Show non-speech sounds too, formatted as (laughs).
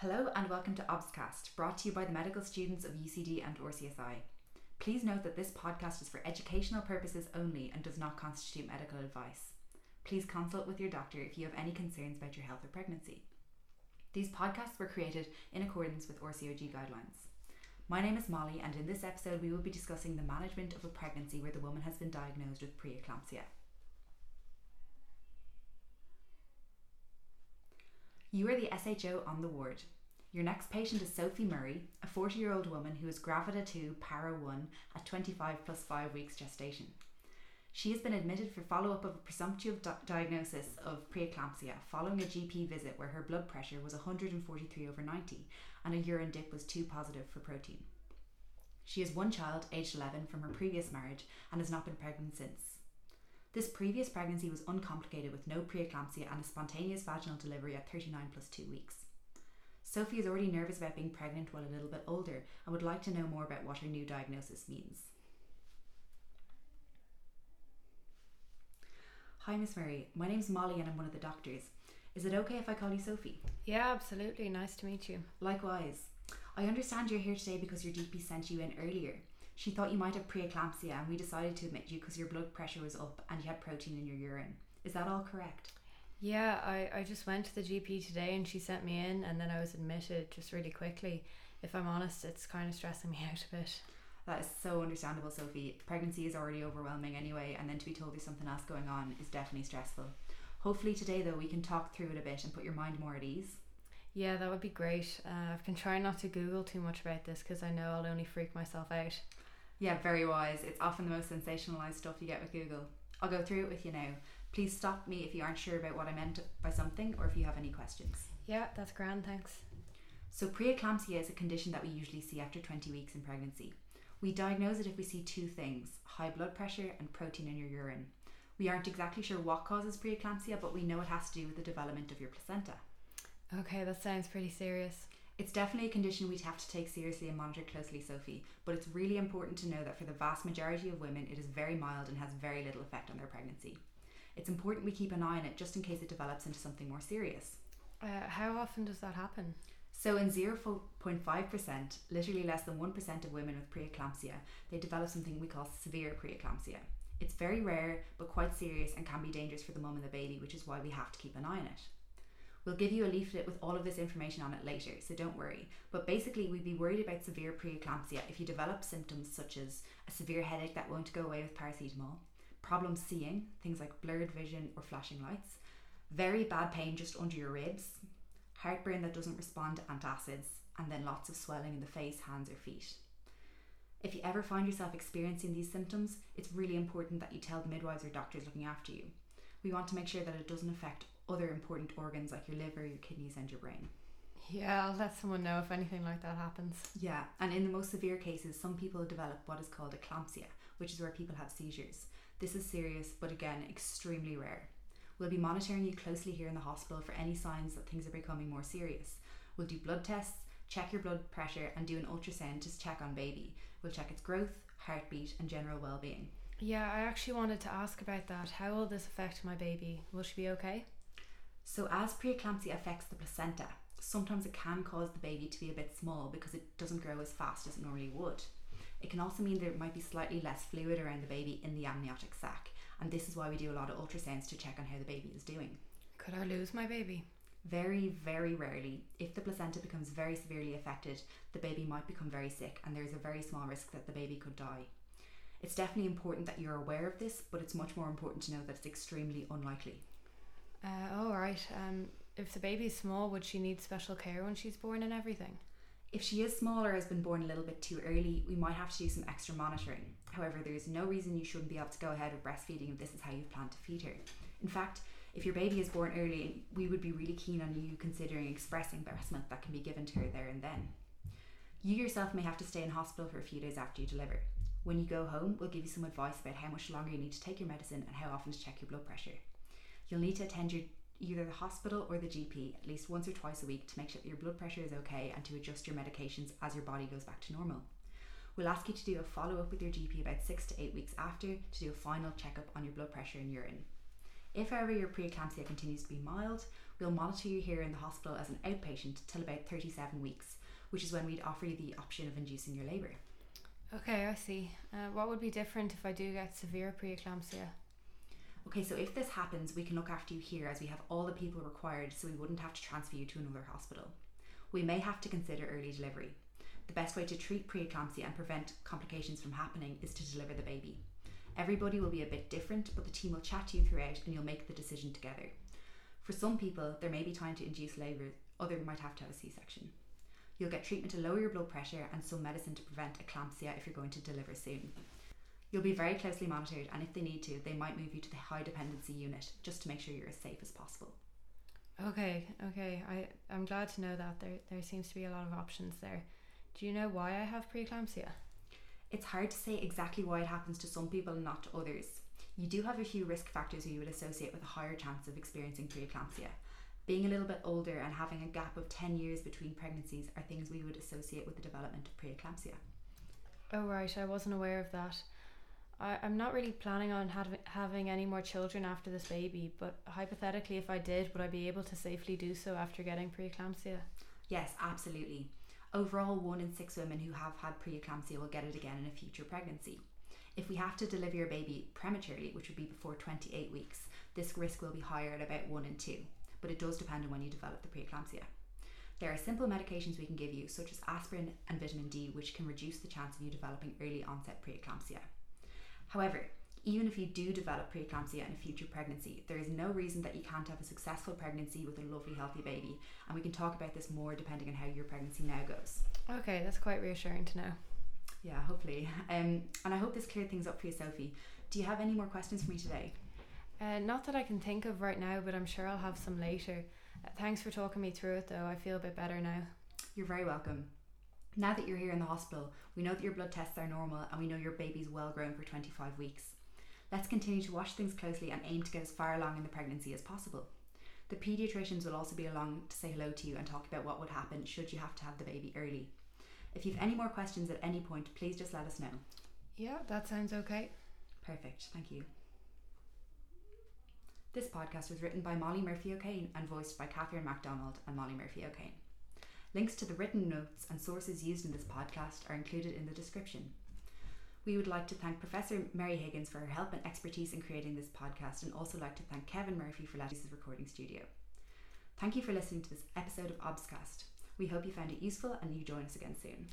Hello and welcome to Obscast, brought to you by the medical students of UCD and RCSI. Please note that this podcast is for educational purposes only and does not constitute medical advice. Please consult with your doctor if you have any concerns about your health or pregnancy. These podcasts were created in accordance with RCOG guidelines. My name is Molly, and in this episode, we will be discussing the management of a pregnancy where the woman has been diagnosed with preeclampsia. You are the SHO on the ward. Your next patient is Sophie Murray, a 40 year old woman who is gravida 2, para 1 at 25 plus 5 weeks gestation. She has been admitted for follow up of a presumptive di- diagnosis of preeclampsia following a GP visit where her blood pressure was 143 over 90 and a urine dip was 2 positive for protein. She has one child, aged 11, from her previous marriage and has not been pregnant since. This previous pregnancy was uncomplicated with no preeclampsia and a spontaneous vaginal delivery at 39 plus 2 weeks. Sophie is already nervous about being pregnant while a little bit older and would like to know more about what her new diagnosis means. Hi, Miss Murray. My name's Molly and I'm one of the doctors. Is it okay if I call you Sophie? Yeah, absolutely. Nice to meet you. Likewise. I understand you're here today because your GP sent you in earlier. She thought you might have preeclampsia and we decided to admit you because your blood pressure was up and you had protein in your urine. Is that all correct? Yeah, I, I just went to the GP today and she sent me in and then I was admitted just really quickly. If I'm honest, it's kind of stressing me (laughs) out a bit. That is so understandable, Sophie. Pregnancy is already overwhelming anyway, and then to be told there's something else going on is definitely stressful. Hopefully, today though, we can talk through it a bit and put your mind more at ease. Yeah, that would be great. Uh, I've been trying not to Google too much about this because I know I'll only freak myself out. Yeah, very wise. It's often the most sensationalized stuff you get with Google. I'll go through it with you now. Please stop me if you aren't sure about what I meant by something or if you have any questions. Yeah, that's grand, thanks. So, preeclampsia is a condition that we usually see after 20 weeks in pregnancy. We diagnose it if we see two things high blood pressure and protein in your urine. We aren't exactly sure what causes preeclampsia, but we know it has to do with the development of your placenta. Okay, that sounds pretty serious. It's definitely a condition we'd have to take seriously and monitor closely, Sophie, but it's really important to know that for the vast majority of women, it is very mild and has very little effect on their pregnancy. It's important we keep an eye on it just in case it develops into something more serious. Uh, how often does that happen? So, in 0.5%, literally less than 1% of women with preeclampsia, they develop something we call severe preeclampsia. It's very rare, but quite serious and can be dangerous for the mum and the baby, which is why we have to keep an eye on it. We'll give you a leaflet with all of this information on it later, so don't worry. But basically, we'd be worried about severe preeclampsia if you develop symptoms such as a severe headache that won't go away with paracetamol, problems seeing, things like blurred vision or flashing lights, very bad pain just under your ribs, heartburn that doesn't respond to antacids, and then lots of swelling in the face, hands, or feet. If you ever find yourself experiencing these symptoms, it's really important that you tell the midwives or doctors looking after you. We want to make sure that it doesn't affect other important organs like your liver, your kidneys, and your brain. Yeah, I'll let someone know if anything like that happens. Yeah, and in the most severe cases, some people develop what is called eclampsia, which is where people have seizures. This is serious, but again, extremely rare. We'll be monitoring you closely here in the hospital for any signs that things are becoming more serious. We'll do blood tests, check your blood pressure, and do an ultrasound to check on baby. We'll check its growth, heartbeat, and general well being. Yeah, I actually wanted to ask about that. How will this affect my baby? Will she be okay? So, as preeclampsia affects the placenta, sometimes it can cause the baby to be a bit small because it doesn't grow as fast as it normally would. It can also mean there might be slightly less fluid around the baby in the amniotic sac, and this is why we do a lot of ultrasounds to check on how the baby is doing. Could I lose my baby? Very, very rarely, if the placenta becomes very severely affected, the baby might become very sick, and there's a very small risk that the baby could die. It's definitely important that you're aware of this, but it's much more important to know that it's extremely unlikely. Uh, all right. Um, if the baby's small, would she need special care when she's born and everything? If she is small or has been born a little bit too early, we might have to do some extra monitoring. However, there is no reason you shouldn't be able to go ahead with breastfeeding if this is how you plan to feed her. In fact, if your baby is born early, we would be really keen on you considering expressing breast milk that can be given to her there and then. You yourself may have to stay in hospital for a few days after you deliver. When you go home, we'll give you some advice about how much longer you need to take your medicine and how often to check your blood pressure. You'll need to attend your either the hospital or the GP at least once or twice a week to make sure that your blood pressure is okay and to adjust your medications as your body goes back to normal. We'll ask you to do a follow up with your GP about six to eight weeks after to do a final checkup on your blood pressure and urine. If, however, your preeclampsia continues to be mild, We'll monitor you here in the hospital as an outpatient till about 37 weeks, which is when we'd offer you the option of inducing your labour. Okay, I see. Uh, what would be different if I do get severe preeclampsia? Okay, so if this happens, we can look after you here as we have all the people required so we wouldn't have to transfer you to another hospital. We may have to consider early delivery. The best way to treat preeclampsia and prevent complications from happening is to deliver the baby. Everybody will be a bit different, but the team will chat to you throughout and you'll make the decision together. For some people, there may be time to induce labour, others might have to have a C section. You'll get treatment to lower your blood pressure and some medicine to prevent eclampsia if you're going to deliver soon. You'll be very closely monitored, and if they need to, they might move you to the high dependency unit just to make sure you're as safe as possible. Okay, okay. I, I'm glad to know that there, there seems to be a lot of options there. Do you know why I have preeclampsia? It's hard to say exactly why it happens to some people and not to others. You do have a few risk factors you would associate with a higher chance of experiencing preeclampsia. Being a little bit older and having a gap of 10 years between pregnancies are things we would associate with the development of preeclampsia. Oh, right. I wasn't aware of that. I, I'm not really planning on having having any more children after this baby, but hypothetically, if I did, would I be able to safely do so after getting preeclampsia? Yes, absolutely. Overall, one in six women who have had preeclampsia will get it again in a future pregnancy. If we have to deliver your baby prematurely, which would be before 28 weeks, this risk will be higher at about 1 in 2, but it does depend on when you develop the preeclampsia. There are simple medications we can give you, such as aspirin and vitamin D, which can reduce the chance of you developing early onset preeclampsia. However, even if you do develop preeclampsia in a future pregnancy, there is no reason that you can't have a successful pregnancy with a lovely, healthy baby. And we can talk about this more depending on how your pregnancy now goes. Okay, that's quite reassuring to know. Yeah, hopefully. Um, and I hope this cleared things up for you, Sophie. Do you have any more questions for me today? Uh, not that I can think of right now, but I'm sure I'll have some later. Uh, thanks for talking me through it, though. I feel a bit better now. You're very welcome. Now that you're here in the hospital, we know that your blood tests are normal and we know your baby's well grown for 25 weeks. Let's continue to watch things closely and aim to get as far along in the pregnancy as possible. The paediatricians will also be along to say hello to you and talk about what would happen should you have to have the baby early. If you've any more questions at any point, please just let us know. Yeah, that sounds okay. Perfect, thank you. This podcast was written by Molly Murphy O'Kane and voiced by Catherine MacDonald and Molly Murphy O'Kane. Links to the written notes and sources used in this podcast are included in the description. We would like to thank Professor Mary Higgins for her help and expertise in creating this podcast and also like to thank Kevin Murphy for letting us his recording studio. Thank you for listening to this episode of Obscast. We hope you found it useful and you join us again soon.